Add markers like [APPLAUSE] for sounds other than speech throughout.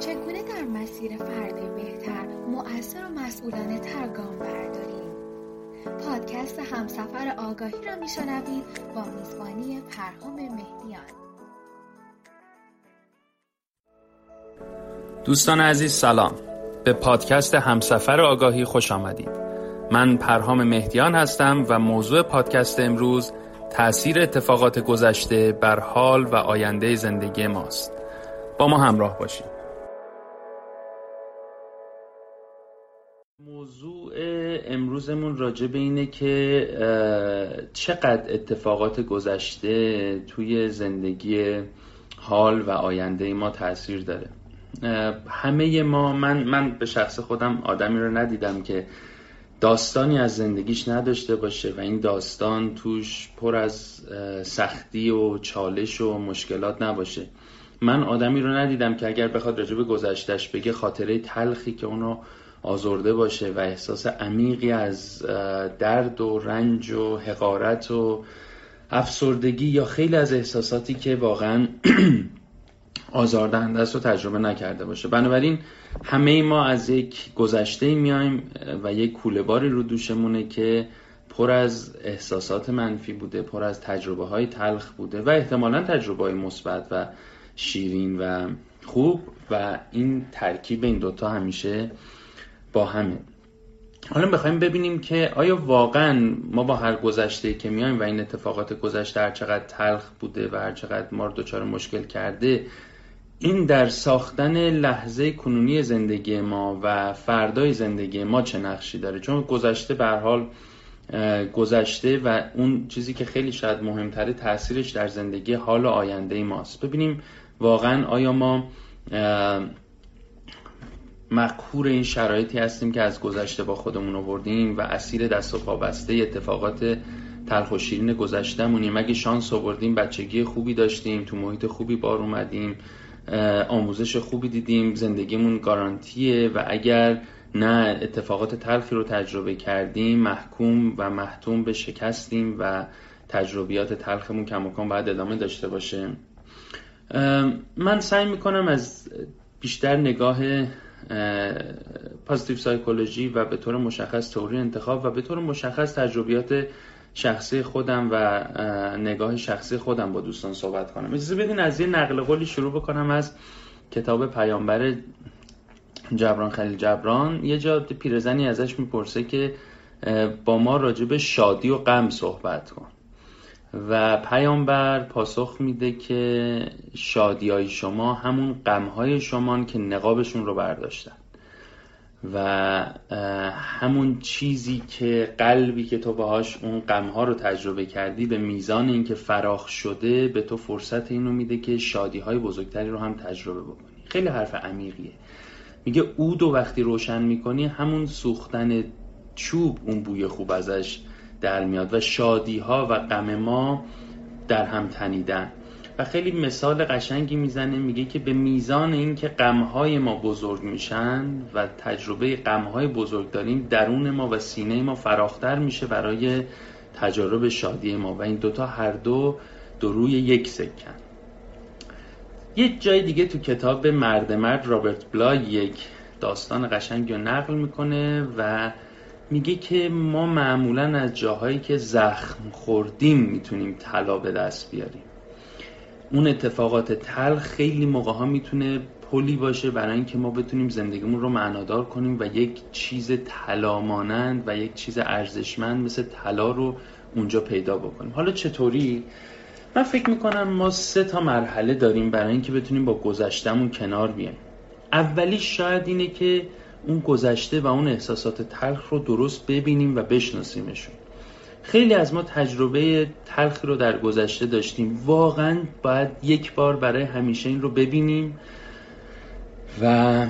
چگونه در مسیر فرد بهتر مؤثر و مسئولانه تر گام برداریم؟ پادکست همسفر آگاهی را میشنوید با میزبانی پرهام مهدیان. دوستان عزیز سلام. به پادکست همسفر آگاهی خوش آمدید. من پرهام مهدیان هستم و موضوع پادکست امروز تأثیر اتفاقات گذشته بر حال و آینده زندگی ماست. با ما همراه باشید. امروزمون راجع به اینه که چقدر اتفاقات گذشته توی زندگی حال و آینده ما تاثیر داره. همه ما من من به شخص خودم آدمی رو ندیدم که داستانی از زندگیش نداشته باشه و این داستان توش پر از سختی و چالش و مشکلات نباشه. من آدمی رو ندیدم که اگر بخواد راجع به گذشتش بگه خاطره تلخی که اونو آزرده باشه و احساس عمیقی از درد و رنج و حقارت و افسردگی یا خیلی از احساساتی که واقعا [CLEARS THROAT] آزاردهنده است رو تجربه نکرده باشه. بنابراین همه ما از یک گذشته میایم و یک کوله باری رو دوشمونه که پر از احساسات منفی بوده پر از تجربه های تلخ بوده و احتمالا تجربه های مثبت و شیرین و خوب و این ترکیب این دوتا همیشه با همه حالا بخوایم ببینیم که آیا واقعا ما با هر گذشته که میایم و این اتفاقات گذشته هر چقدر تلخ بوده و هر چقدر ما رو دچار مشکل کرده این در ساختن لحظه کنونی زندگی ما و فردای زندگی ما چه نقشی داره؟ چون گذشته به حال گذشته و اون چیزی که خیلی شاید مهمتره تاثیرش در زندگی حال و آینده ماست. ببینیم واقعا آیا ما مقهور این شرایطی هستیم که از گذشته با خودمون آوردیم و اسیر دست و پا بسته اتفاقات تلخ و شیرین گذشتهمونیم. اگه شانس آوردیم بچگی خوبی داشتیم تو محیط خوبی بار اومدیم آموزش خوبی دیدیم زندگیمون گارانتیه و اگر نه اتفاقات تلخی رو تجربه کردیم محکوم و محتوم به شکستیم و تجربیات تلخمون کماکان باید ادامه داشته باشه. من سعی می‌کنم از بیشتر نگاه پازیتیو سایکولوژی و به طور مشخص توری انتخاب و به طور مشخص تجربیات شخصی خودم و نگاه شخصی خودم با دوستان صحبت کنم. اجازه بدین از یه نقل قولی شروع بکنم از کتاب پیامبر جبران خلیل جبران. یه جا پیرزنی ازش می‌پرسه که با ما راجب شادی و غم صحبت کن. و پیامبر پاسخ میده که شادی های شما همون غم های شما که نقابشون رو برداشتن. و همون چیزی که قلبی که تو باهاش اون غمها رو تجربه کردی به میزان اینکه فراخ شده به تو فرصت اینو میده که شادی های بزرگتری رو هم تجربه بکنی. خیلی حرف عمیقیه. میگه اود و وقتی روشن می‌کنی همون سوختن چوب اون بوی خوب ازش در میاد و شادی ها و غم ما در هم تنیدن. و خیلی مثال قشنگی می‌زنه میگه که به میزان اینکه غمهای ما بزرگ میشن و تجربه غمهای بزرگ داریم درون ما و سینه ما فراختر میشه برای تجارب شادی ما. و این دوتا هر دو دو روی یک سکن. یه جای دیگه تو کتاب مرد مرد رابرت بلای یک داستان قشنگی رو نقل می‌کنه و میگه که ما معمولا از جاهایی که زخم خوردیم می‌تونیم طلا به دست بیاریم. اون اتفاقات تلخ خیلی موقع ها می‌تونه پلی باشه برای اینکه ما بتونیم زندگیمون رو معنادار کنیم و یک چیز طلا مانند و یک چیز ارزشمند مثل طلا رو اونجا پیدا بکنیم. حالا چطوری؟ من فکر می‌کنم ما سه تا مرحله داریم برای اینکه بتونیم با گذشتمون کنار بیایم. اولی شاید اینه که اون گذشته و اون احساسات تلخ رو درست ببینیم و بشناسیمشون. خیلی از ما تجربه تلخی رو در گذشته داشتیم. واقعا باید یک بار برای همیشه این رو ببینیم و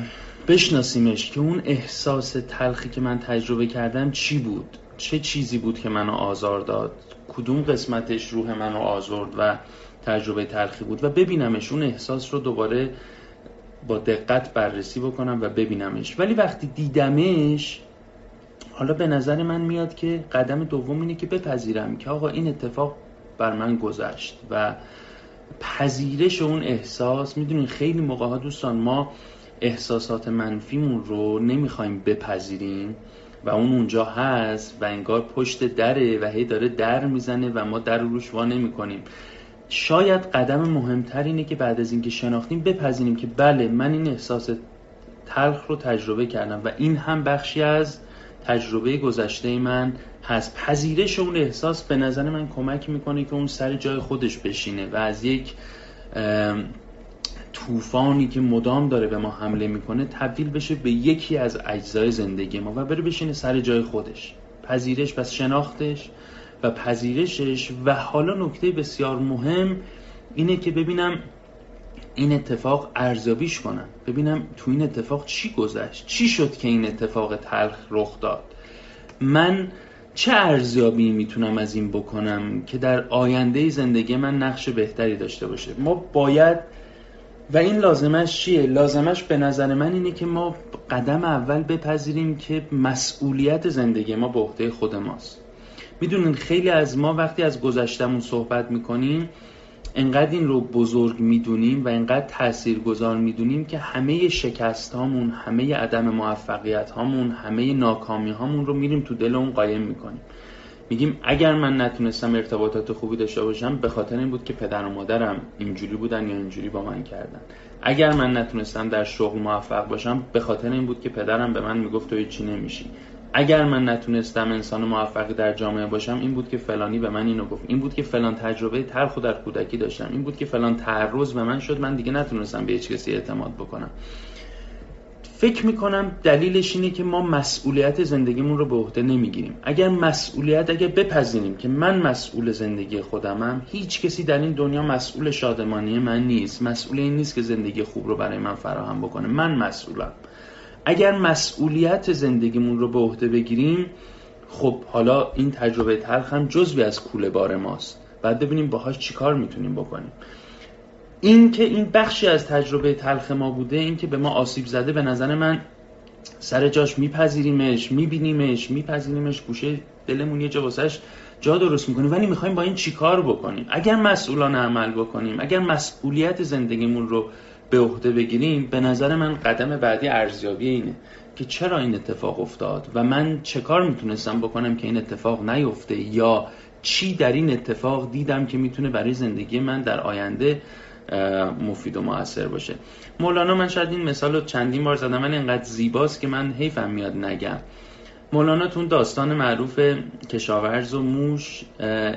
بشناسیمش که اون احساس تلخی که من تجربه کردم چی بود؟ چه چیزی بود که منو آزار داد؟ کدوم قسمتش روح منو آزرد و تجربه تلخی بود؟ و ببینمش اون احساس رو دوباره با دقت بررسی بکنم و ببینمش. ولی وقتی دیدمش حالا به نظر من میاد که قدم دوم اینه که بپذیرم که آقا این اتفاق بر من گذشت و پذیرش اون احساس می‌دونین خیلی موقع ها دوستان ما احساسات منفیمون رو نمی‌خوایم بپذیریم و اون اونجا هست و انگار پشت دره و هی داره در می‌زنه و ما در روش وا نمی کنیم شاید قدم مهمتر اینه که بعد از اینکه شناختیم بپذیریم که بله من این احساس تلخ رو تجربه کردم و این هم بخشی از تجربه گذشته من هست. پذیرش اون احساس به نظر من کمک می‌کنه که اون سر جای خودش بشینه و از یک طوفانی که مدام داره به ما حمله می‌کنه تبدیل بشه به یکی از اجزای زندگی ما و بره بشینه سر جای خودش. پذیرش و شناختش و پذیرشش و حالا نکته بسیار مهم اینه که ببینم این اتفاق ارزیابیش کنم. ببینم تو این اتفاق چی گذشت؟ چی شد که این اتفاق تلخ رخ داد؟ من چه ارزیابی می‌تونم از این بکنم که در آینده زندگی من نقش بهتری داشته باشه؟ ما باید و این لازمش چیه؟ لازمش به نظر من اینه که ما قدم اول بپذیریم که مسئولیت زندگی ما به عهده خود ماست. می‌دونین خیلی از ما وقتی از گذشتمون صحبت می‌کنیم انقدر این رو بزرگ می‌دونیم و انقدر تأثیر گذار می‌دونیم که همه شکست هامون همه عدم موفقیت هامون همه ناکامی هامون رو میریم تو دل اون قایم می‌کنیم. میگیم اگر من نتونستم ارتباطات خوبی داشته باشم به خاطر این بود که پدر و مادرم اینجوری بودن یا اینجوری با من کردن. اگر من نتونستم در شغل موفق باشم به خاطر این بود که پدرم به من می‌گفت تو چی نمیشی. اگر من نتونستم انسان موفقی در جامعه باشم این بود که فلانی به من اینو گفت. این بود که فلان تجربه تلخ در کودکی داشتم. این بود که فلان تعرض به من شد من دیگه نتونستم به هیچ کسی اعتماد بکنم. فکر می‌کنم دلیلش اینه که ما مسئولیت زندگیمون رو به عهده نمی‌گیریم. اگر مسئولیت اگر بپذیریم که من مسئول زندگی خودمم هیچ کسی در این دنیا مسئول شادمانی من نیست. مسئول این نیست که زندگی خوب رو برای من فراهم بکنه. من مسئولم. اگر مسئولیت زندگیمون رو به عهده بگیریم خب حالا این تجربه تلخ هم جزوی از کوله بار ماست. بعد ببینیم باهاش چیکار می‌تونیم بکنیم. این که این بخشی از تجربه تلخ ما بوده این که به ما آسیب زده به نظر من سر جاش میپذیریمش میبینیمش میپذیریمش گوشه دلمون یه جا واسش جا درست می‌کنیم ولی می‌خوایم با این چیکار بکنیم؟ اگر مسئولان عمل بکنیم اگر مسئولیت زندگیمون رو به عهده بگیریم به نظر من قدم بعدی ارزیابی اینه که چرا این اتفاق افتاد و من چه کار می‌تونستم بکنم که این اتفاق نیفته یا چی در این اتفاق دیدم که می‌تونه برای زندگی من در آینده مفید و موثر باشه. مولانا من شاید این مثال رو چندین بار زدم من اینقدر زیباست که من حیفم میاد نگم. مولانا تون داستان معروف کشاورز و موش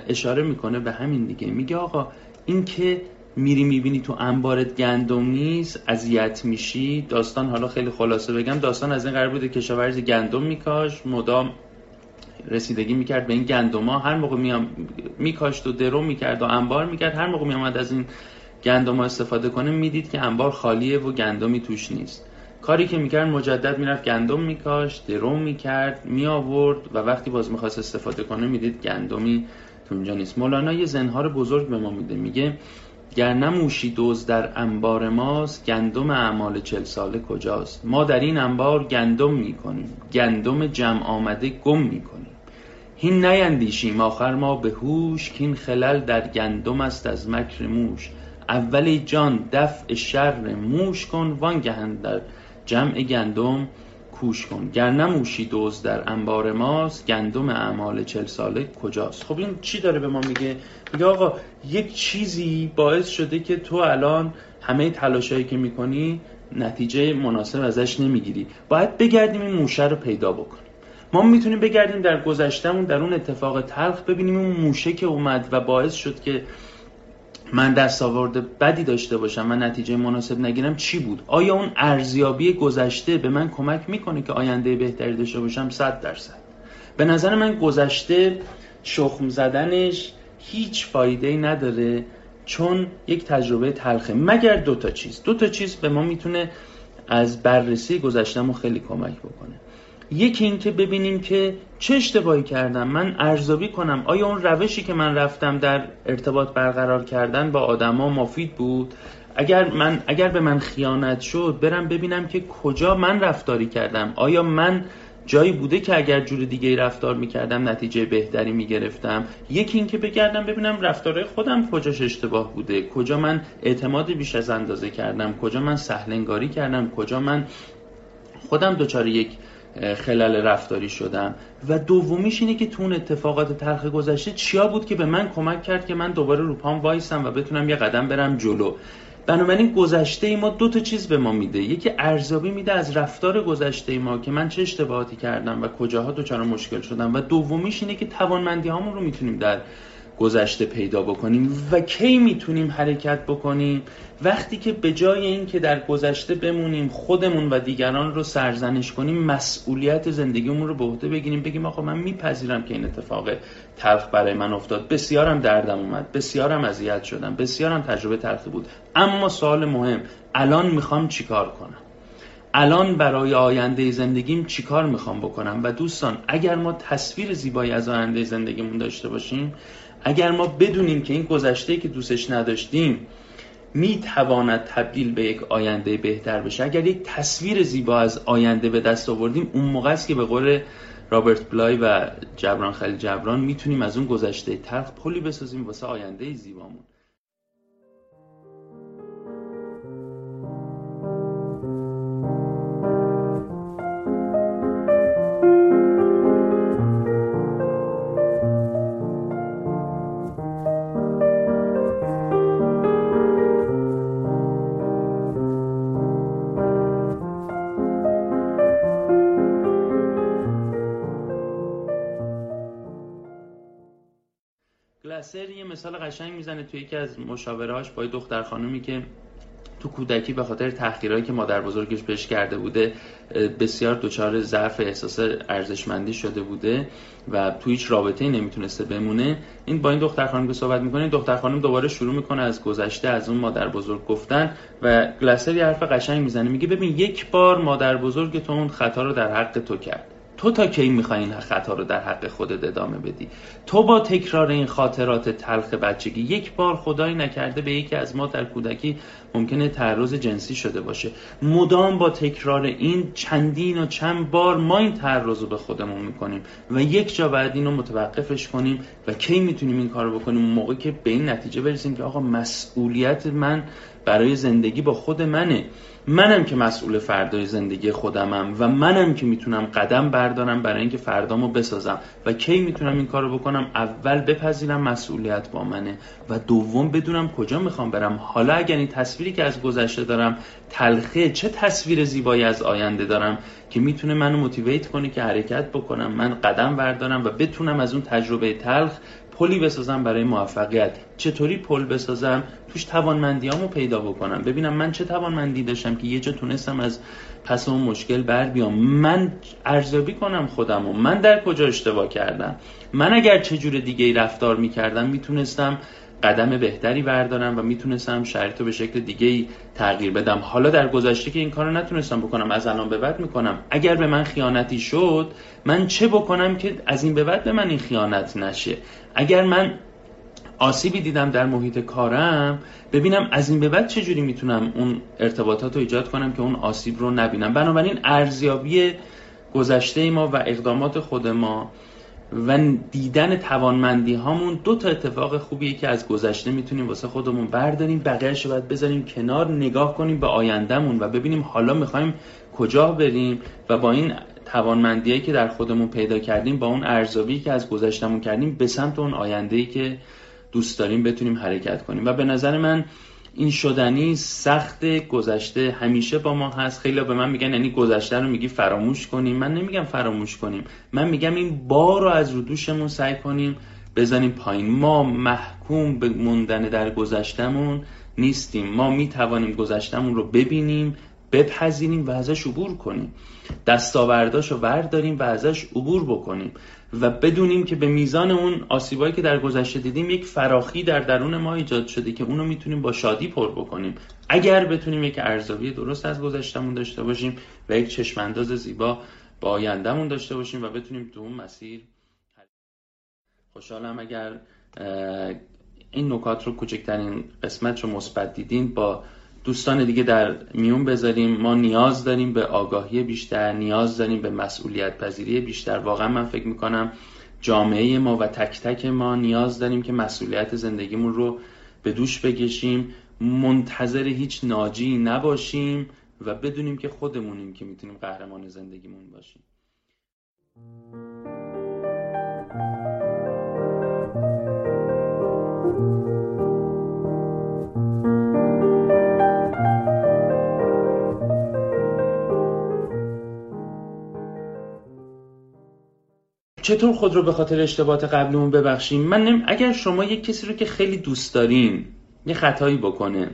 اشاره می‌کنه به همین دیگه. میگه آقا این که میری می‌بینی تو انبارت گندم نیست اذیت میشی. داستان حالا خیلی خلاصه بگم. داستان از این قرار بوده کشاورزی گندم میکاش. مدام رسیدگی می‌کرد به این گندم ها هر موقع میام میکاشت و درو می‌کرد و انبار می‌کرد. هر موقع میامد از این گندم ها استفاده کنه می‌دید که انبار خالیه و گندمی توش نیست. کاری که می‌کرد مجدد می‌رفت گندم میکاشت درو می‌کرد میآورد و وقتی باز می‌خواست استفاده کنه می‌دید گندمی تو اونجا نیست. مولانا یه زنهار بزرگ به ما میده. میگه گر نموشی دوز در انبار ماست گندم اعمال چل ساله کجاست؟ ما در این انبار گندم می‌کنیم گندم جمع آمده گم می‌کنیم. هین نیندیشیم آخر ما به هوش که این خلل در گندم است از مکر موش. اول جان دفع شر موش کن وانگهن در جمع گندم. کوش کن. گر نموشی دوز در انبار ماست گندم اعمال چل ساله کجاست؟ خب این چی داره به ما میگه؟ میگه آقا یک چیزی باعث شده که تو الان همه تلاشایی که می‌کنی نتیجه مناسب ازش نمی‌گیری. باید بگردیم این موشه رو پیدا بکنیم. ما می‌تونیم بگردیم در گذشتهمون در اون اتفاق تلخ ببینیم اون موشه که اومد و باعث شد که من دستاورد بدی داشته باشم و نتیجه مناسب نگیرم چی بود؟ آیا اون ارزیابی گذشته به من کمک می‌کنه که آینده بهتری داشته باشم؟ صد درصد. به نظر من گذشته شخم زدنش هیچ فایده ای نداره چون یک تجربه تلخه. مگر دو تا چیز؟ دو تا چیز به ما می‌تونه از بررسی گذشتهمون خیلی کمک بکنه. یکی این که ببینیم که چه اشتباهی کردم. من ارزیابی کنم. آیا اون روشی که من رفتم در ارتباط برقرار کردن با آدما مفید بود؟ اگر من اگر به من خیانت شد برم ببینم که کجا من رفتاری کردم. آیا من جایی بوده که اگر جور دیگه رفتار می‌کردم نتیجه بهتری می‌گرفتم؟ یکی اینکه بگردم ببینم رفتارهای خودم کجاش اشتباه بوده. کجا من اعتماد بیش از اندازه کردم؟ کجا من سهلنگاری کردم؟ کجا من خودم دچار یک خلال رفتاری شدم. و دومیش اینه که تو اون اتفاقات تلخ گذشته چیا بود که به من کمک کرد که من دوباره رو پام وایسم و بتونم یه قدم برم جلو. بنابراین گذشته ای ما دو تا چیز به ما میده. یکی ارزیابی میده از رفتار گذشته ما که من چه اشتباهاتی کردم و کجاها دچار مشکل شدم. و دومیش اینه که توانمندی هامون رو می‌تونیم در گذشته پیدا بکنیم و کی می‌تونیم حرکت بکنیم؟ وقتی که به جای این که در گذشته بمونیم خودمون و دیگران رو سرزنش کنیم مسئولیت زندگیمون رو به عهده بگیریم. بگیم آقا من میپذیرم که این اتفاق تلخ برای من افتاد. بسیارم دردم اومد. بسیارم اذیت شدم. بسیارم تجربه تلخی بود. اما سوال مهم الان می‌خوام چیکار کنم؟ الان برای آینده زندگیم چیکار می‌خوام بکنم؟ و دوستان اگر ما تصویر زیبایی از آینده زندگیمون داشته باشیم اگر ما بدونیم که این گذشته که دوستش نداشتیم می‌تواند تبدیل به یک آینده بهتر بشه. اگر یک تصویر زیبا از آینده به دست آوردیم اون موقع است که به قول رابرت بلای و جبران خلیل جبران می‌تونیم از اون گذشته تلخ پلی بسازیم واسه آینده زیبامون. مثال قشنگ می‌زنه توی یکی از مشاورهاش با دختر خانومی که تو کودکی به خاطر تحقیرهایی که مادر بزرگش بهش کرده بوده بسیار دچار ضعف احساس ارزشمندی شده بوده و تو هیچ رابطه نمی‌تونسته بمونه. این با این دختر خانم که صحبت می‌کنه دختر خانم دوباره شروع می‌کنه از گذشته از اون مادر بزرگ گفتن و گلسر یه حرف قشنگ می‌زنه میگه ببین یک بار مادر بزرگ تو اون خطا رو در حق تو کرد. تو تا کی می‌خوای این خطا رو در حق خودت ادامه بدی؟ تو با تکرار این خاطرات تلخ بچگی یک بار خدایی نکرده به یکی از ما در کودکی ممکنه تعرض جنسی شده باشه. مدام با تکرار این چندین و چند بار ما این تعرض رو به خودمون می‌کنیم و یک جا بعد این رو متوقفش کنیم و کی می‌تونیم این کار رو بکنیم موقع که به این نتیجه برسیم که آقا مسئولیت من برای زندگی با خود منه. منم که مسئول فردای زندگی خودمم و منم که می‌تونم قدم بردارم برای اینکه فردامو بسازم و کی می‌تونم این کارو بکنم اول بپذیرم مسئولیت با منه و دوم بدونم کجا می‌خوام برم. حالا اگر این تصویری که از گذشته دارم تلخه چه تصویر زیبایی از آینده دارم که می‌تونه منو موتیویت کنه که حرکت بکنم من قدم بردارم و بتونم از اون تجربه تلخ پلی بسازم برای موفقیت. چطوری پل بسازم؟ توش توانمندیامو پیدا بکنم. ببینم من چه توانمندی داشتم که یه جا تونستم از پس اون مشکل بر بیام. من ارزیابی کنم خودم و من در کجا اشتباه کردم؟ من اگر چه جور دیگه رفتار می‌کردم می‌تونستم قدم بهتری بردارم و می‌تونستم شرایط رو به شکل دیگه ای تغییر بدم. حالا در گذشته که این کار رو نتونستم بکنم از الان به بعد می‌کنم. اگر به من خیانتی شد من چه بکنم که از این به بعد به من این خیانت نشه؟ اگر من آسیبی دیدم در محیط کارم ببینم از این به بعد چجوری می‌تونم اون ارتباطات رو ایجاد کنم که اون آسیب رو نبینم؟ بنابراین ارزیابی گذشته ما و اقدامات خود ما و دیدن توانمندی هامون دو تا اتفاق خوبیه که از گذشته می‌تونیم واسه خودمون برداریم. بقیهش باید بذاریم کنار نگاه کنیم به آیندهمون و ببینیم حالا می‌خوایم کجا بریم و با این توانمندیایی که در خودمون پیدا کردیم با اون ارزیابی که از گذشتمون کردیم به سمت اون آینده‌ای که دوست داریم بتونیم حرکت کنیم. و به نظر من این شدنی سخت گذشته همیشه با ما هست. خیلی به من میگن یعنی گذشته رو میگی فراموش کنیم. من نمیگم فراموش کنیم. من میگم این بار رو از رو دوشمون سعی کنیم بزنیم پایین. ما محکوم به موندن در گذشتمون نیستیم. ما می‌توانیم گذشتمون رو ببینیم بپذیریم و ازش عبور کنیم. دستاورداش رو برداریم و ازش عبور بکنیم. و بدونیم که به میزان اون آسیبایی که در گذشته دیدیم یک فراخی در درون ما ایجاد شده که اونو می‌تونیم با شادی پر بکنیم. اگر بتونیم یک ارزیابی درست از گذشتمون داشته باشیم و یک چشمانداز زیبا با آیندهمون داشته باشیم و بتونیم تو اون مسیر خوشحالم. اگر این نکات رو کوچکترین قسمت رو مثبت دیدین با دوستان دیگه در میون بذاریم. ما نیاز داریم به آگاهی بیشتر نیاز داریم به مسئولیت پذیری بیشتر. واقعا من فکر می‌کنم جامعه ما و تک تک ما نیاز داریم که مسئولیت زندگیمون رو به دوش بکشیم. منتظر هیچ ناجی نباشیم و بدونیم که خودمونیم که می‌تونیم قهرمان زندگیمون باشیم. چطور خود رو به خاطر اشتباهات قبلمون ببخشیم؟ من نم... اگر شما یک کسی رو که خیلی دوست دارین یه خطایی بکنه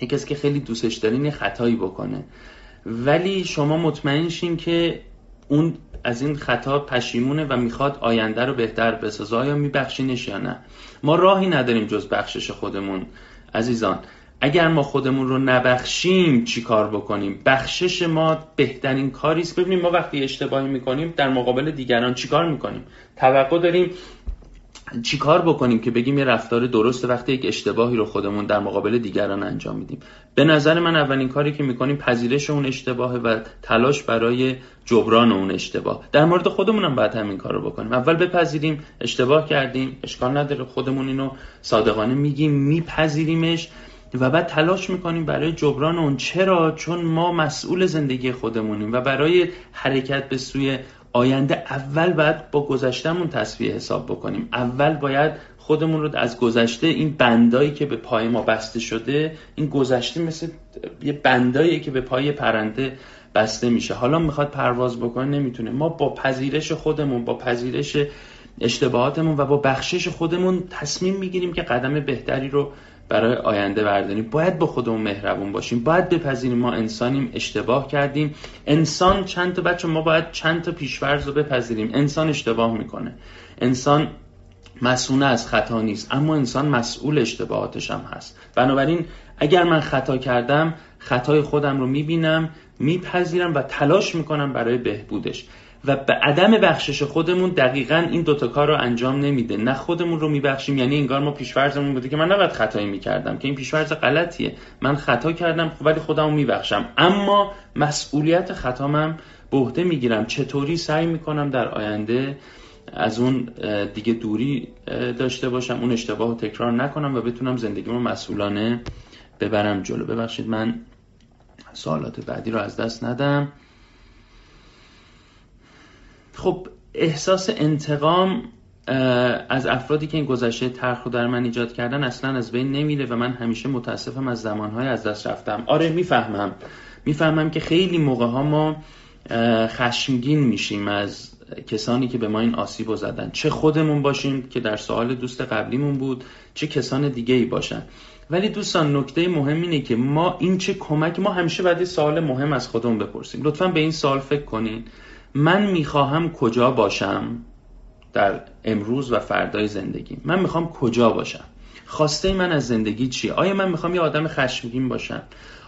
یه کسی که خیلی دوستش دارین یه خطایی بکنه ولی شما مطمئن شین که اون از این خطا پشیمونه و می‌خواد آینده رو بهتر بسازه آیا میبخشینش یا نه؟ ما راهی نداریم جز بخشش خودمون عزیزان. اگر ما خودمون رو نبخشیم چی کار بکنیم؟ بخشش ما بهترین کاری است. ببینیم ما وقتی اشتباهی می‌کنیم در مقابل دیگران چی کار می‌کنیم؟ توقع داریم چی کار بکنیم که بگیم یه رفتار درسته وقتی یک اشتباهی رو خودمون در مقابل دیگران انجام میدیم. به نظر من اولین کاری که می‌کنیم پذیرش اون اشتباهه و تلاش برای جبران اون اشتباه. در مورد خودمون هم باید همین کار رو بکنیم. اول بپذیریم اشتباه کردیم اشکال نداره خودمون اینو صادقانه میگیم میپذیریمش. و بعد تلاش می‌کنیم برای جبران اون. چرا؟ چون ما مسئول زندگی خودمونیم و برای حرکت به سوی آینده اول باید با گذشتهمون تصفیه حساب بکنیم. اول باید خودمون رو از گذشته این بندایی که به پای ما بسته شده این گذشته مثل یه بندایی که به پای پرنده بسته میشه. حالا می‌خواد پرواز بکنه نمی‌تونه. ما با پذیرش خودمون با پذیرش اشتباهاتمون و با بخشش خودمون تصمیم می‌گیریم که قدم بهتری رو برای آینده برداریم. باید به خودمون مهربون باشیم. باید بپذیریم. ما انسانیم. اشتباه کردیم. انسان چند تا بچه ما باید چند تا پیشورز رو بپذیریم. انسان اشتباه می‌کنه. انسان مسئول از خطا نیست. اما انسان مسئول اشتباهاتش هم هست. بنابراین اگر من خطا کردم خطای خودم رو می‌بینم میپذیرم و تلاش می‌کنم برای بهبودش. و به عدم بخشش خودمون دقیقا این دوتا کار رو انجام نمیده. نه خودمون رو میبخشیم یعنی انگار ما پیشورزمون بوده که من نباید خطایی می‌کردم که این پیشورز غلطیه. من خطا کردم ولی خودم رو میبخشم. اما مسئولیت خطامم به عهده می‌گیرم. چطوری سعی می‌کنم در آینده از اون دیگه دوری داشته باشم اون اشتباه رو تکرار نکنم و بتونم زندگیمو مسئولانه ببرم جلو. ببخشید من سوالات بعدی رو از دست ندم. خب احساس انتقام از افرادی که این گذشته ترخ در من ایجاد کردن اصلا از بین نمیره و من همیشه متاسفم از زمانهای از دست رفتم. آره می‌فهمم. می‌فهمم که خیلی موقع ها ما خشمگین میشیم از کسانی که به ما این آسیب رو زدن. چه خودمون باشیم که در سوال دوست قبلیمون بود چه کسان دیگه ای باشن. ولی دوستان نکته مهم اینه که ما این چه کمک ما همیشه باید سوال مهم از خودمون بپرسیم. لطفا به این سوال فکر کنین. من می‌خواهم کجا باشم در امروز و فردای زندگی؟ من می‌خوام کجا باشم؟ خواسته من از زندگی چیه؟ آیا من می‌خوام یه آدم خشمگین باشم؟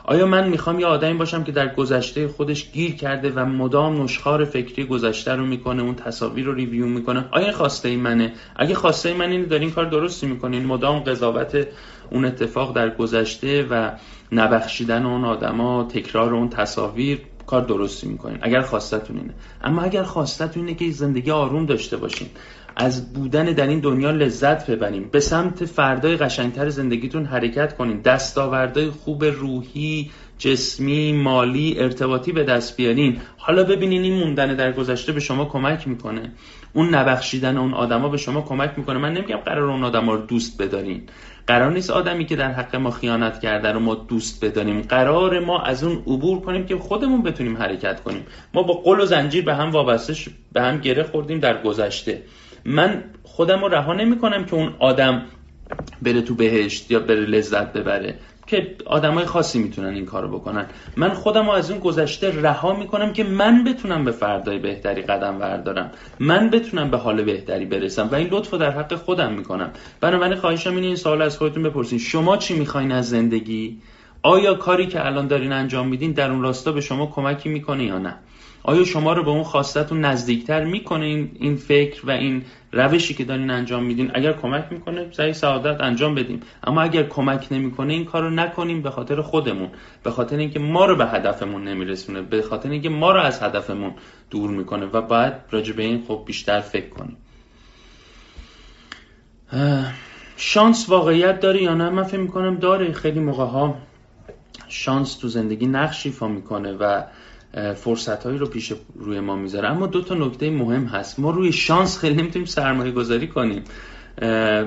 آیا من می‌خوام یه آدمی باشم که در گذشته خودش گیر کرده و مدام نشخار فکری گذشته رو می‌کنه اون تصاویر رو ریویو می‌کنه؟ آیا خواسته ای منه؟ اگه خواسته ای من این دارین کار درستی می‌کنین مدام قضاوت اون اتفاق در گذشته و نبخشیدن اون آدما تکرار اون تصاویر کار درستی می‌کنین. اگر خواستتون اینه. اما اگر خواستتون اینه که زندگی آروم داشته باشین. از بودن در این دنیا لذت ببریم به سمت فردای قشنگتر زندگیتون حرکت کنین. دستاوردهای خوب روحی جسمی مالی ارتباطی به دست بیارین. حالا ببینین این موندن در گذشته به شما کمک می‌کنه. اون نبخشیدن اون آدما به شما کمک می‌کنه. من نمیگم قرار اون آدما رو دوست بدارین. قرار نیست آدمی که در حق ما خیانت کرده رو ما دوست بدانیم. قرار ما از اون عبور کنیم که خودمون بتونیم حرکت کنیم. ما با قل و زنجیر به هم وابسته به هم گره خوردیم در گذشته. من خودم رو رها نمی کنم که اون آدم بره تو بهشت یا بره لذت ببره. که آدمای خاصی می‌تونن این کارو بکنن. من خودم از اون گذشته رها می‌کنم که من بتونم به فردای بهتری قدم بردارم. من بتونم به حال بهتری برسم و این لطف در حق خودم می‌کنم. بنابراین خواهشم اینه این سوال از خودتون بپرسین. شما چی می‌خواین از زندگی؟ آیا کاری که الان دارین انجام میدین در اون راستا به شما کمکی می‌کنه یا نه؟ آیا شما رو به اون خواستتون نزدیکتر می‌کنه این, این فکر و این روشی که دارین انجام میدین؟ اگر کمک می‌کنه سعی سعادت انجام بدیم. اما اگر کمک نمی‌کنه این کارو نکنیم به خاطر خودمون. به خاطر اینکه ما رو به هدفمون نمیرسونه. به خاطر اینکه ما رو از هدفمون دور می‌کنه و باید راجع به این خب بیشتر فکر کنیم. شانس واقعیت داره یا نه؟ من فکر می‌کنم داره. خیلی موقع ها شانس تو زندگی نقش ایفا می‌کنه و فرصت هایی رو پیش روی ما می‌ذاره. اما دو تا نکته مهم هست. ما روی شانس خیلی نمی‌تونیم سرمایه گذاری کنیم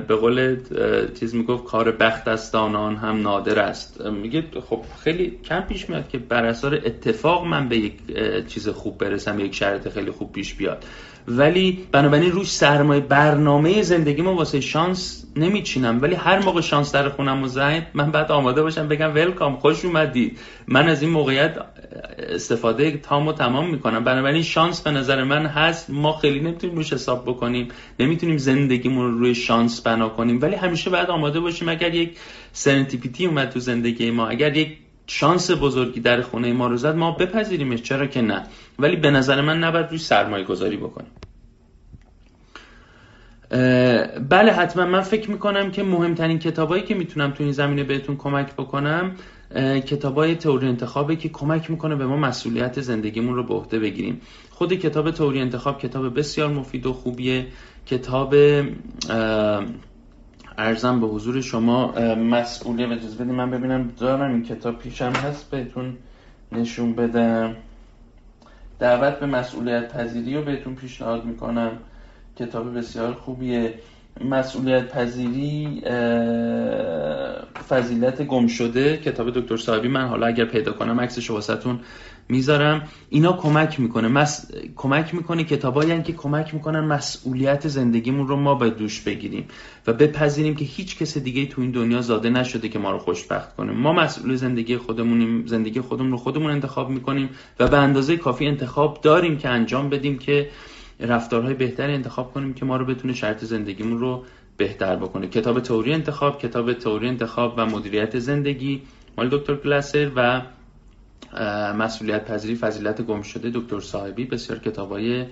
به قول چیز می‌گفت کار بخت است آن هم نادر است. میگه خب خیلی کم پیش میاد که بر اثر اتفاق من به یک چیز خوب برسم یک شرط خیلی خوب پیش بیاد. ولی بنابراین روش سرمایه برنامه زندگی ما واسه شانس نمیچینم. ولی هر موقع شانس در خونم و زنگ من بعد آماده باشم بگم ولکام خوش اومدید من از این موقعیت استفاده تام و تمام می‌کنم. بنابراین شانس به نظر من هست. ما خیلی نمی‌تونیم روش حساب بکنیم. نمی‌تونیم زندگیمون رو روی شانس بنا کنیم. ولی همیشه باید آماده باشیم اگر یک سرنتیپیتی اومد تو زندگی ما اگر یک شانس بزرگی در خونه ما رو زد ما بپذیریمش چرا که نه. ولی به نظر من نباید روی سرمایه گذاری بکنیم بله حتما. من فکر می‌کنم که مهمترین کتابایی که می‌تونم تو این زمینه بهتون کمک بکنم کتابای تئوری انتخابه که کمک می‌کنه به ما مسئولیت زندگیمون رو به عهده بگیریم. خود کتاب تئوری انتخاب کتاب بسیار مفید و خوبیه. کتاب ارزم به حضور شما مسئولیت اجازه بدیم من ببینم دارم این کتاب پیشم هست بهتون نشون بدم. دعوت به مسئولیت پذیری رو بهتون پیشنهاد می‌کنم. کتاب بسیار خوبیه. مسئولیت پذیری فضیلت گم شده کتاب دکتر صاحبی من حالا اگر پیدا کنم عکسش واسهتون می‌ذارم. اینا کمک می‌کنه. مس... کمک می‌کنه کتابایی که کمک می‌کنن مسئولیت زندگیمون رو ما به دوش بگیریم و بپذیریم که هیچ کس دیگه تو این دنیا زاده نشده که ما رو خوشبخت کنه. ما مسئول زندگی خودمونیم زندگی خودمون رو خودمون انتخاب می‌کنیم و به اندازه کافی انتخاب داریم که انجام بدیم که رفتارهای بهتری انتخاب کنیم که ما رو بتونه شرط زندگیمون رو بهتر بکنه. کتاب تئوری انتخاب کتاب تئوری انتخاب و مدیریت زندگی. مال دکتر کلاسر و مسئولیت پذیری فضیلت گم شده دکتر صاحبی بسیار کتابای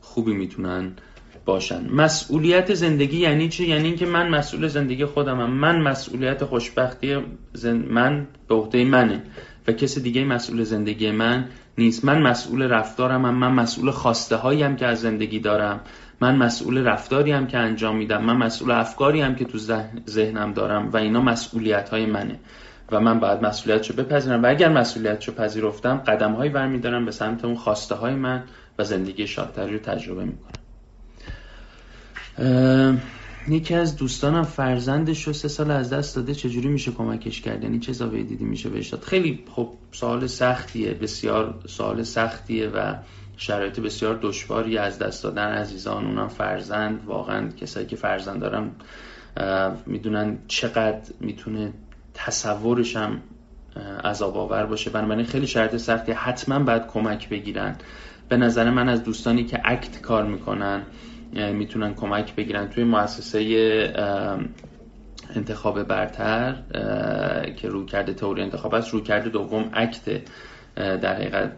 خوبی می‌تونن باشن. مسئولیت زندگی یعنی چه یعنی اینکه من مسئول زندگی خودمم. من مسئولیت خوشبختی من به عهده منه و کسی دیگه مسئول زندگی من نیست. من مسئول رفتارم هم. من مسئول خواسته هایم که از زندگی دارم. من مسئول رفتاری هم که انجام میدم. من مسئول افکاری هم که تو ذهنم دارم و اینا مسئولیت های منه. و من باید مسئولیت رو بپذیرم. و اگر مسئولیت رو پذیرفتم قدم هایی برمیدارم به سمت اون خواسته های من و زندگی شادتری رو تجربه می‌کنم. یکی از دوستانم فرزندش رو سه سال از دست داده. چجوری میشه کمکش کرد؟ یعنی چه زاویه دیدی میشه بهش داد؟ خیلی خب سوال سختیه. بسیار سوال سختیه و شرایط بسیار دشواری از دست دادن عزیزان. اونم فرزند. واقعا کسایی که فرزند دارم می‌دونن چقدر می‌تونه تصورش هم عذاب آور باشه. بنابراین خیلی شرایط سختی. حتما باید کمک بگیرن. به نظر من از دوستانی که اکت کار می‌کنن می‌تونن کمک بگیرن. توی مؤسسه انتخاب برتر که روی کرده تئوری انتخاب است روی دوم اکت در حقیقت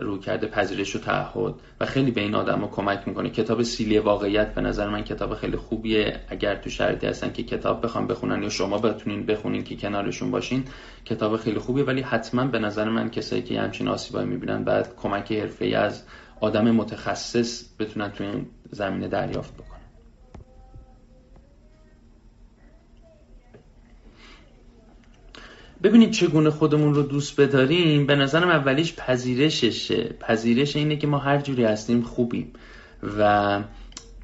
رو کرده پذیرش و تعهد. و خیلی به این آدم کمک می‌کنه. کتاب سیلی واقعیت به نظر من کتاب خیلی خوبیه. اگر تو شرایطی هستن که کتاب بخوام بخونن یا شما بتونین بخونین که کنارشون باشین کتاب خیلی خوبیه. ولی حتما به نظر من کسایی که همچین آسیبایی می‌بینن بعد کمک حرفه‌ای از آدم متخصص بتونن تو این زمینه دریافت بکنن. ببینید چگونه خودمون رو دوست بداریم به نظرم اولیش پذیرششه. پذیرش اینه که ما هر جوری هستیم خوبیم و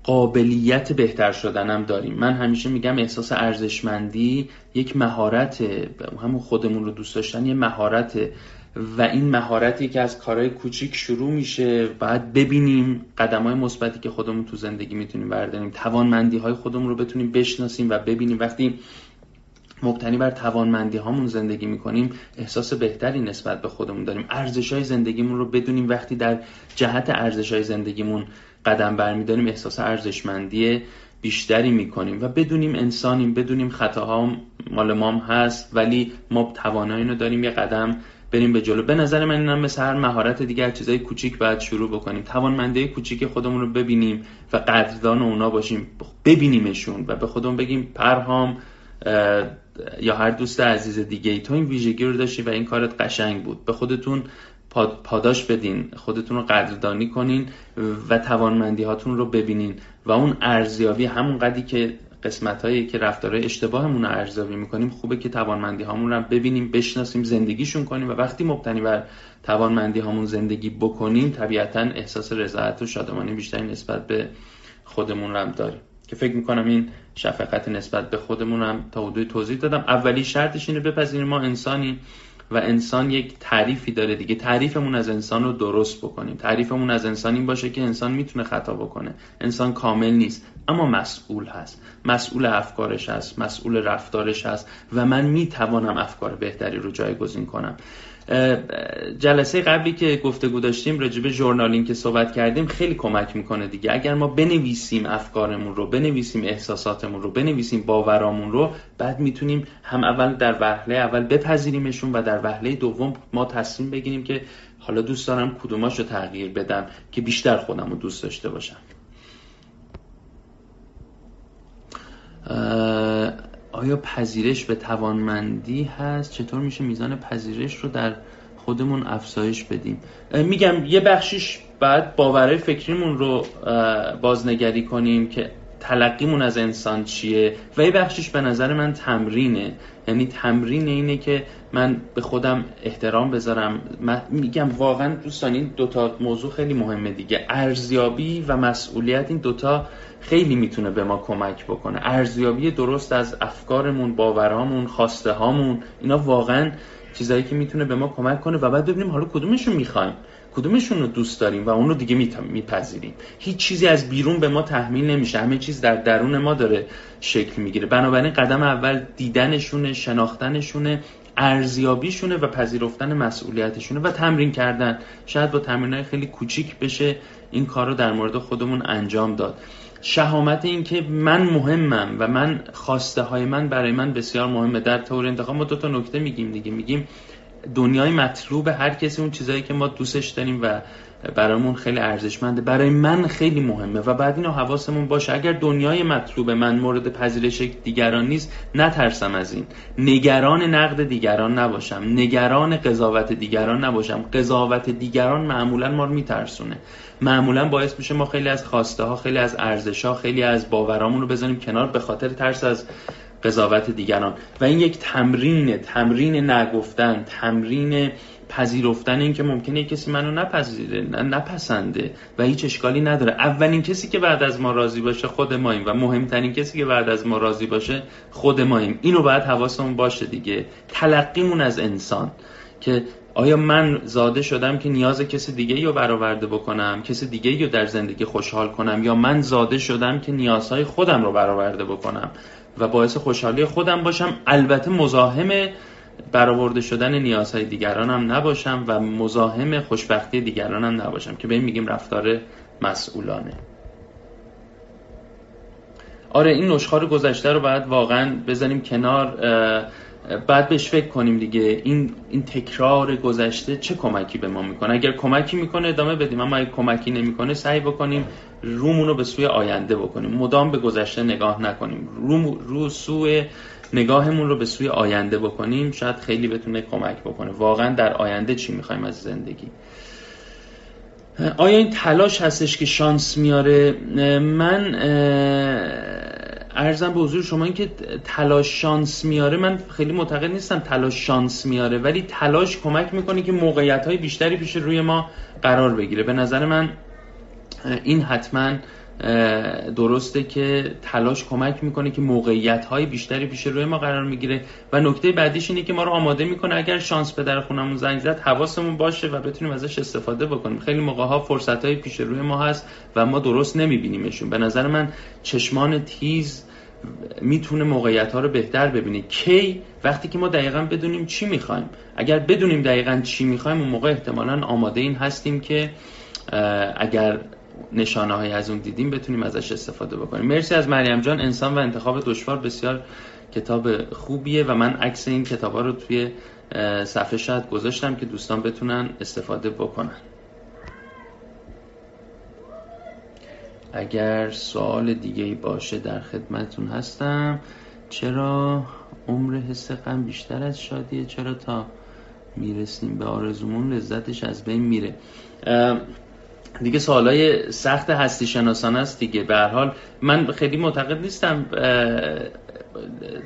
قابلیت بهتر شدنم داریم. من همیشه میگم احساس ارزشمندی یک مهارت همون خودمون رو دوست داشتن یه مهارت و این مهارتی که از کارهای کوچیک شروع میشه باید ببینیم قدم های مثبتی که خودمون تو زندگی می‌تونیم برداریم توانمندی های خودمون رو بتونیم بشناسیم و ببینیم. وقتی مبتنی بر توانمندی هامون زندگی می‌کنیم احساس بهتری نسبت به خودمون داریم. ارزش های زندگیمون رو بدونیم وقتی در جهت ارزش های زندگیمون قدم برمیداریم احساس ارزشمندی بیشتری می‌کنیم و بدونیم انسانیم بدونیم خطاها مال هست ولی ما توانایی رو داریم یه قدم بریم به جلو. به نظر من اینم مثل هر مهارت دیگر چیزای کوچیک باید شروع بکنیم. توانمنده کوچیک خودمون رو ببینیم و قدردان اونا باشیم. ببینیمشون و به خودمون بگیم پرهام یا هر دوست عزیز دیگه ای تو این ویژگی رو داشتی و این کارت قشنگ بود. به خودتون پاداش بدین خودتون رو قدردانی کنین و توانمندی هاتون رو ببینین و اون ارزیابی همون قدی که قسمت هایی که رفتارهای اشتباهمون رو ارزیابی می‌کنیم خوبه که توانمندی هامون رو ببینیم بشناسیم زندگیشون کنیم و وقتی مبتنی بر توانمندی هامون زندگی بکنیم طبیعتا احساس رضایت و شادمانی بیشتری نسبت به خودمون رو داریم. که فکر می‌کنم این شفقت نسبت به خودمون هم تا حدود توضیح دادم. اولی شرطش اینه بپذیریم ما انسانی و انسان یک تعریفی داره دیگه. تعریفمون از انسان رو درست بکنیم. تعریفمون از انسان این باشه که انسان می‌تونه خطا بکنه. انسان کامل نیست اما مسئول هست. مسئول افکارش هست مسئول رفتارش هست و من می‌توانم افکار بهتری رو جایگزین کنم. جلسه قبلی که گفتگو داشتیم راجع به ژورنالینگ که صحبت کردیم خیلی کمک می‌کنه دیگه. اگر ما بنویسیم افکارمون رو بنویسیم احساساتمون رو بنویسیم باورامون رو بعد می‌تونیم هم اول در وهله اول بپذیریمشون و در وهله دوم ما تصمیم بگیریم که حالا دوست دارم کدوماش رو تغییر بدم که بیشتر خودم رو دوست داشته باشم. آیا پذیرش به توانمندی هست؟ چطور میشه میزان پذیرش رو در خودمون افزایش بدیم؟ میگم یه بخشیش بعد باورهای فکریمون رو بازنگری کنیم که تلقیمون از انسان چیه و یه بخشش به نظر من تمرینه. یعنی تمرین اینه که من به خودم احترام بذارم. میگم واقعا دوستان این دوتا موضوع خیلی مهمه دیگه. ارزیابی و مسئولیت این دوتا خیلی می‌تونه به ما کمک بکنه. ارزیابی درست از افکارمون باورامون خواسته هامون اینا واقعا چیزایی که می‌تونه به ما کمک کنه و بعد ببینیم حالا کدومشون می‌خوایم. کدومشون رو دوست داریم و اون رو دیگه میپذیریم. هیچ چیزی از بیرون به ما تحمیل نمیشه. همه چیز در درون ما داره شکل می‌گیره. بنابراین قدم اول دیدنشونه شناختنشونه ارزیابیشونه و پذیرفتن مسئولیتشونه و تمرین کردن. شاید با تمرینهای خیلی کوچیک بشه این کار رو در مورد خودمون انجام داد. شهامت این که من مهمم و من خواسته های من برای من بسیار مهمه. در طور انتخاب ما دو تا نکته میگیم دیگه. میگیم دنیای مطلوب هر کسی اون چیزایی که ما دوستش داریم و برامون خیلی ارزشمنده. برای من خیلی مهمه و بعد اینو حواسمون باشه. اگر دنیای مطلوب من مورد پذیرش دیگران نیست نترسم از این. نگران نقد دیگران نباشم. نگران قضاوت دیگران نباشم. قضاوت دیگران معمولا ما رو میترسونه. معمولا باعث میشه ما خیلی از خواسته ها خیلی از ارزش ها خیلی از باورامون رو بزنیم کنار به خاطر ترس از قضاوت دیگران. و این یک تمرین تمرین نگفتن تمرین پذیرفتن این که ممکنه کسی منو نپذیره نپسنده و هیچ اشکالی نداره. اولین کسی که بعد از ما راضی باشه خود ماییم و مهمترین کسی که بعد از ما راضی باشه خود ماییم. اینو باید حواسمون باشه دیگه. تلقیمون از انسان که آیا من زاده شدم که نیاز کسی دیگه رو برآورده بکنم کسی دیگه رو در زندگی خوشحال کنم یا من زاده شدم که نیازهای خودم رو برآورده بکنم و باعث خوشحالی خودم باشم؟ البته مزاحم برآورده شدن نیازهای دیگرانم نباشم و مزاحم خوشبختی دیگرانم نباشم که به این میگیم رفتار مسئولانه. آره این نشخار گذشته رو باید واقعا بزنیم کنار بعد بهش فکر کنیم دیگه. این این تکرار گذشته چه کمکی به ما می‌کنه؟ اگر کمکی می‌کنه ادامه بدیم اما اگر کمکی نمی‌کنه سعی بکنیم رومون رو به سوی آینده بکنیم. مدام به گذشته نگاه نکنیم. رو, رو سوی نگاهمون رو به سوی آینده بکنیم شاید خیلی بتونه کمک بکنه. واقعا در آینده چی می‌خوایم از زندگی؟ آیا این تلاش هستش که شانس میاره؟ من ارزم به حضور شما این که تلاش شانس میاره من خیلی معتقد نیستم تلاش شانس میاره ولی تلاش کمک می‌کنه که موقعیت های بیشتری پیش روی ما قرار بگیره. به نظر من این حتما درسته که تلاش کمک می‌کنه که موقعیت های بیشتری پیش روی ما قرار می‌گیره. و نکته بعدیش اینه که ما رو آماده می‌کنه اگر شانس به در خونمون زنگ زد حواسمون باشه و بتونیم ازش استفاده بکنیم. خیلی موقع ها فرصت های پیش روی ما هست و ما درست نمیبینیمشون. به نظر من چشمان تیز می‌تونه موقعیت ها رو بهتر ببینه. کی؟ وقتی که ما دقیقا بدونیم چی می‌خوایم. اگر بدونیم دقیقا چی می‌خوایم اون موقع احتمالا آماده این هستیم که اگر نشانه های از اون دیدیم بتونیم ازش استفاده بکنیم. مرسی از مریم جان. انسان و انتخاب دشوار بسیار کتاب خوبیه و من عکس این کتاب رو توی صفحه شاید گذاشتم که دوستان بتونن استفاده بکنن. اگر سوال دیگه باشه در خدمتون هستم. چرا عمر حس غم بیشتر از شادیه؟ چرا تا می‌رسیم به آرزومون لذتش از بین میره؟ دیگه سوالای سخت هستی شناسان است دیگه. به حال من خیلی معتقد نیستم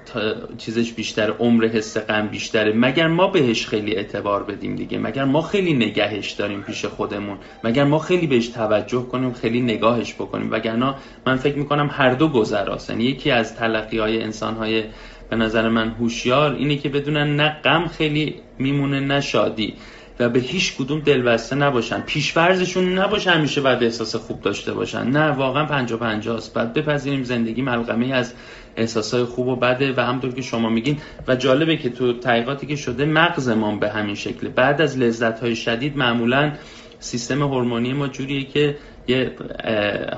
تا چیزش بیشتر عمر حس غم بیشتره. مگر ما بهش خیلی اعتبار بدیم دیگه؟ مگر ما خیلی نگهش داریم پیش خودمون؟ مگر ما خیلی بهش توجه کنیم خیلی نگاهش بکنیم؟ وگرنه من فکر می‌کنم هر دو گذراست یعنی یکی از تلقی های انسان های به نظر من هوشیار اینه که بدونن نه غم خیلی میمونه نه شادی. و به هیچ کدوم دلبسته نباشن. پیشورزشون نباشه همیشه بعد احساس خوب داشته باشن. نه واقعا پنجا پنجا است بعد بپذیریم زندگی ملغمه از احساسای خوب و بده و همطور که شما میگین و جالبه که تو تحقیقاتی که شده مغزمان به همین شکل. بعد از لذت های شدید معمولا سیستم هورمونی ما جوریه که یه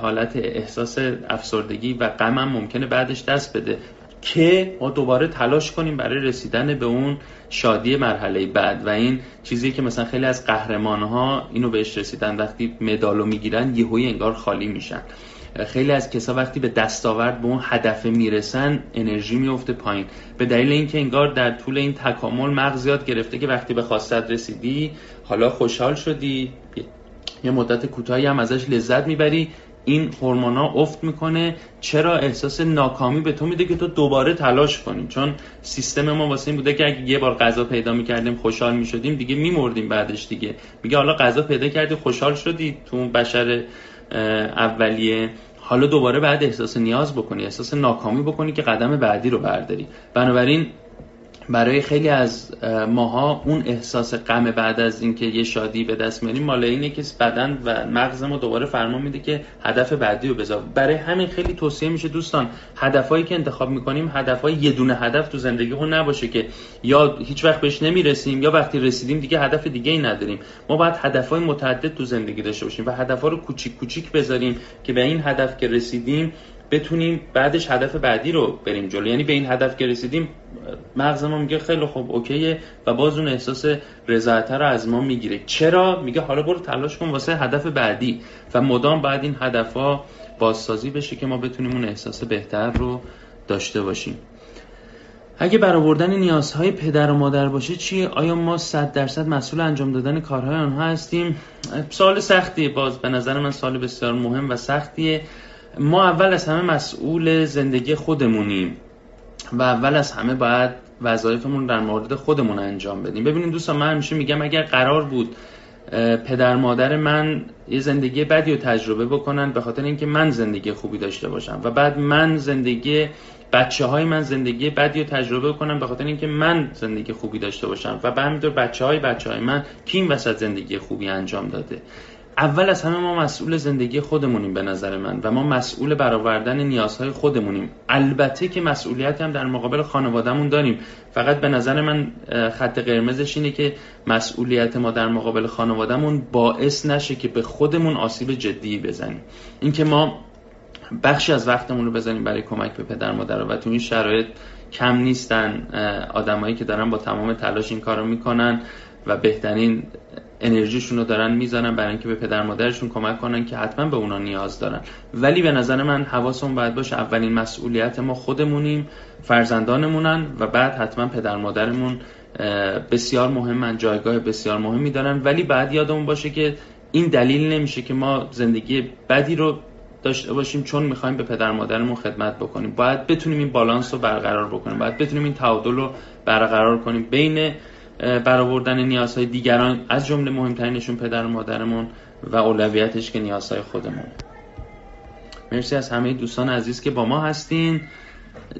حالت احساس افسردگی و غم هم ممکنه بعدش دست بده. که ما دوباره تلاش کنیم برای رسیدن به اون شادی مرحله بعد و این چیزی که مثلا خیلی از قهرمان ها اینو بهش رسیدن وقتی مدالو می‌گیرن یهوی انگار خالی میشن. خیلی از کسا وقتی به دستاورد به اون هدف می‌رسن انرژی میفته پایین. به دلیل اینکه انگار در طول این تکامل مغز یاد گرفته که وقتی به خواستت رسیدی حالا خوشحال شدی یه مدت کوتاهی هم ازش لذت می‌بری. این هورمونا افت می‌کنه. چرا احساس ناکامی به تو میده که تو دوباره تلاش کنی؟ چون سیستم ما واسه این بوده که اگه یه بار غذا پیدا می‌کردیم خوشحال می‌شدیم دیگه میمردیم بعدش دیگه. میگه حالا غذا پیدا کردی خوشحال شدی تو بشر اولیه. حالا دوباره بعد احساس نیاز بکنی احساس ناکامی بکنی که قدم بعدی رو برداری. بنابراین برای خیلی از ماها اون احساس غم بعد از اینکه یه شادی به دست میاریم مال اینه که بدن و مغز ما دوباره فرمان میده که هدف بعدی رو بذار. برای همین خیلی توصیه میشه دوستان هدفهایی که انتخاب می‌کنیم هدفهای یه دونه هدف تو زندگی اون نباشه که یا هیچ وقت بهش نمی‌رسیم یا وقتی رسیدیم دیگه هدف دیگه ای نداریم. ما باید هدفهای متعدد تو زندگی داشته باشیم و هدفها رو کوچیک کوچیک بذاریم که به این هدف که رسیدیم بتونیم بعدش هدف بعدی رو بریم جلو. یعنی به این هدف که رسیدیم مغز ما میگه خیلی خوب اوکیه و باز اون احساس رضایت رو از ما می‌گیره. چرا؟ میگه حالا برو تلاش کن واسه هدف بعدی. و مدام بعد این هدفها بازسازی بشه که ما بتونیم اون احساس بهتر رو داشته باشیم. اگه برآوردن نیازهای پدر و مادر باشه چی؟ آیا ما صد درصد مسئول انجام دادن کارهای آنها هستیم؟ سوال سختیه باز. به نظر من سوال بسیار مهم و سختیه. ما اول از همه مسئول زندگی خودمونیم و اول از همه باید وظایفمون در مورد خودمون انجام بدیم. ببینید دوستان من همیشه میگم اگر قرار بود پدر مادر من یه زندگی بدی رو تجربه بکنن به خاطر اینکه من زندگی خوبی داشته باشم و بعد من زندگی بچه های من زندگی بدی رو تجربه کنم به خاطر اینکه من زندگی خوبی داشته باشم و به همینطور بچه های بچه های من کی وسط زندگی خوبی انجام داده. اول از همه ما مسئول زندگی خودمونیم به نظر من و ما مسئول برآوردن نیازهای خودمونیم. البته که مسئولیت هم در مقابل خانوادهمون داریم. فقط به نظر من خط قرمزش اینه که مسئولیت ما در مقابل خانوادهمون باعث نشه که به خودمون آسیب جدی بزنیم. اینکه ما بخشی از وقتمون رو بزنیم برای کمک به پدر مادر و تو این شرایط کم نیستن. آدمایی که دارن با تمام تلاش این کارو می‌کنن و بهترین انرژیشون رو دارن می‌زنن برای اینکه به پدر مادرشون کمک کنن که حتما به اونا نیاز دارن. ولی به نظر من حواسمون باید باشه اولین مسئولیت ما خودمونیم فرزندانمونن و بعد حتما پدر مادرمون بسیار مهمن جایگاه بسیار مهمی دارن. ولی بعد یادمون باشه که این دلیل نمیشه که ما زندگی بدی رو داشته باشیم چون می‌خوایم به پدر مادرمون خدمت بکنیم. باید بتونیم این بالانس رو برقرار بکنیم. باید بتونیم این تعادل رو برقرار کنیم. بین برآوردن نیازهای دیگران از جمله مهمترینشون پدر و مادرمون و اولویتش که نیازهای خودمون. مرسی از همه دوستان عزیز که با ما هستین.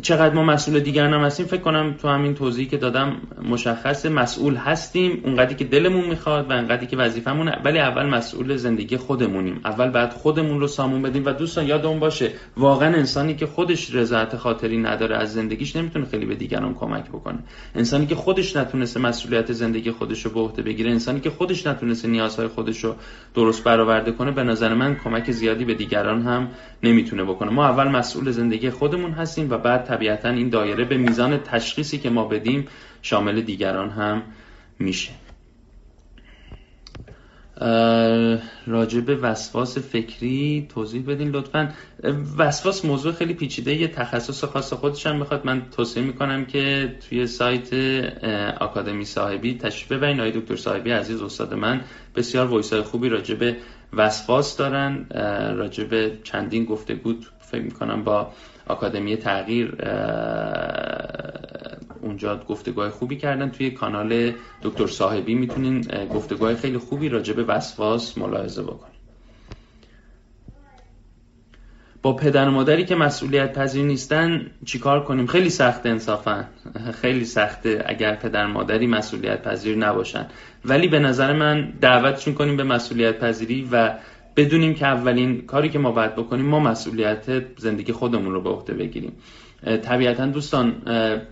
چقدر ما مسئول دیگران هم هستیم فکر کنم تو همین توضیحی که دادم مشخص مسئول هستیم اونقدری که دلمون می‌خواد و انقدری که وظیفمونه ولی اول مسئول زندگی خودمونیم. اول بعد خودمون رو سامون بدیم و دوستان یادمون باشه واقعا انسانی که خودش رضایت خاطری نداره از زندگیش نمی‌تونه خیلی به دیگران کمک بکنه. انسانی که خودش نتونسته مسئولیت زندگی خودش رو به عهده بگیره انسانی که خودش نتونسته نیازهای خودش رو درست برآورده کنه به نظر من کمک زیادی به دیگران هم نمی‌تونه بکنه. ما اول مسئول زندگی خودمون هستیم و بعد طبیعتا این دایره به میزان تشخیصی که ما بدیم شامل دیگران هم میشه. راجع به وسواس فکری توضیح بدین لطفا. وسواس موضوع خیلی پیچیده یه تخصص خاص خودش هم می‌خواد. من توصیه می‌کنم که توی سایت آکادمی صاحبی تشریف ببرین. آقای دکتر صاحبی عزیز استاد من بسیار وایسای خوبی راجع به وسواس دارن. راجع به چندین گفتگو فکر می‌کنم با آکادمی تغییر اونجا گفتگوهای خوبی کردن. توی کانال دکتر صاحبی می‌تونین گفتگوهای خیلی خوبی راجع به وسواس ملاحظه بکنین. با پدر و مادری که مسئولیت پذیر نیستن چیکار کنیم؟ خیلی سخت انصافا. خیلی سخته اگر پدر مادری مسئولیت پذیر نباشن. ولی به نظر من دعوتشون کنیم به مسئولیت پذیری و بدونیم که اولین کاری که ما باید بکنیم ما مسئولیت زندگی خودمون رو به عهده بگیریم. طبیعتا دوستان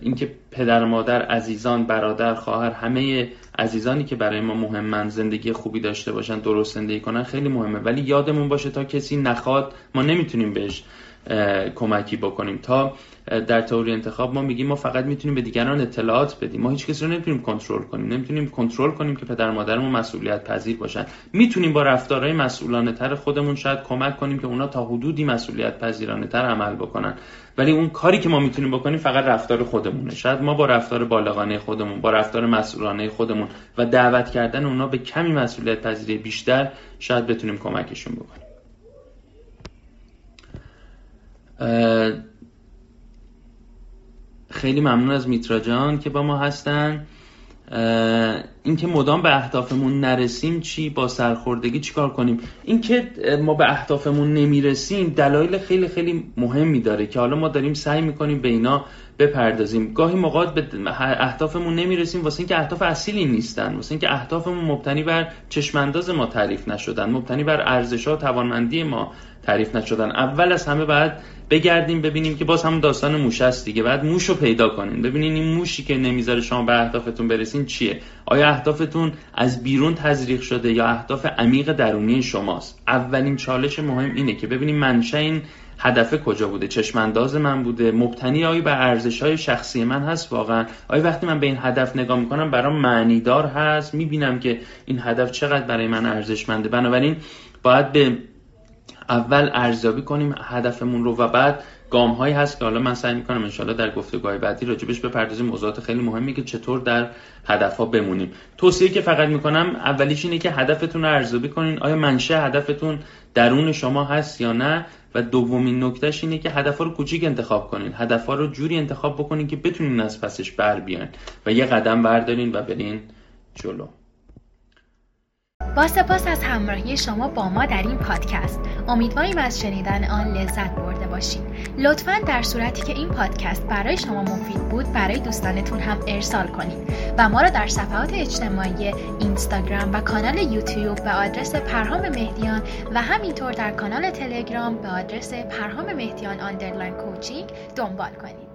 اینکه پدر مادر عزیزان برادر خواهر همه عزیزانی که برای ما مهمن زندگی خوبی داشته باشن درست زندگی کنن خیلی مهمه. ولی یادمون باشه تا کسی نخواد ما نمی‌تونیم بهش کمکی بکنیم. تا در تئوری انتخاب ما میگیم ما فقط می‌تونیم به دیگران اطلاعات بدیم. ما هیچ کسی رو نمی‌تونیم کنترل کنیم. نمی‌تونیم کنترل کنیم که پدر مادرمون مسئولیت پذیر باشن. می‌تونیم با رفتارهای مسئولانه تر خودمون شاید کمک کنیم که اونا تا حدودی مسئولیت پذیرانه تر عمل بکنن. ولی اون کاری که ما می‌تونیم بکنیم فقط رفتار خودمونه. شاید ما با رفتار بالغانه خودمون با رفتار مسئولانه خودمون و دعوت کردن اونا به کمی مسئولیت پذیری بیشتر شاید بتونیم کمکشون بکنیم. خیلی ممنون از میترا جان که با ما هستن. اینکه مدام به اهدافمون نرسیم چی؟ با سرخوردگی چیکار کنیم؟ اینکه ما به اهدافمون نمی‌رسیم دلایل خیلی خیلی مهمی داره که حالا ما داریم سعی می‌کنیم به اینا بپردازیم. گاهی موقعات به اهدافمون نمی‌رسیم واسه اینکه اهداف اصیلی نیستن واسه اینکه اهدافمون مبتنی بر چشمانداز ما تعریف نشدن مبتنی بر ارزش ها توانمندی ما تعریف نشدن. اول از همه بعد بگردیم ببینیم که باز همون داستان موش است دیگه. بعد موش رو پیدا کنیم ببینین این موشی که نمی‌ذاره شما به اهدافتون برسین چیه؟ آیا اهدافتون از بیرون تزریق شده یا اهداف عمیق درونی شماست؟ اولین چالش مهم اینه که ببینیم منشأ این هدف کجا بوده؟ چشمانداز من بوده؟ مبتنی آیا به ارزش های شخصی من هست واقعا؟ آیا وقتی من به این هدف نگاه می‌کنم برام معنیدار هست؟ می‌بینم که این هدف چقدر برای من ارزشمنده. بنابراین باید به اول ارزیابی کنیم هدفمون رو و بعد گام هایی هست که حالا من سعی می‌کنم انشالله در گفتگوهای بعدی راجبش بپردازیم. موضوعات خیلی مهمی که چطور در هدف ها بمونیم. توصیه که فقط می‌کنم اولیش اینه که هدفتون رو ارزیابی کنین. آیا منشه هدفتون درون شما هست یا نه؟ و دومین نکتهش اینه که هدف رو کوچیک انتخاب کنین. هدف ها رو جوری انتخاب بکنین که بتونین از پسش بر بیان و یه قدم بردارین و برین جلو. با سپاس از همراهی شما با ما در این پادکست. امیدواریم از شنیدن آن لذت برده باشید. لطفا در صورتی که این پادکست برای شما مفید بود برای دوستانتون هم ارسال کنید و ما را در صفحات اجتماعی اینستاگرام و کانال یوتیوب به آدرس پرهام مهدیان و همینطور در کانال تلگرام به آدرس پرهام مهدیان underline coaching دنبال کنید.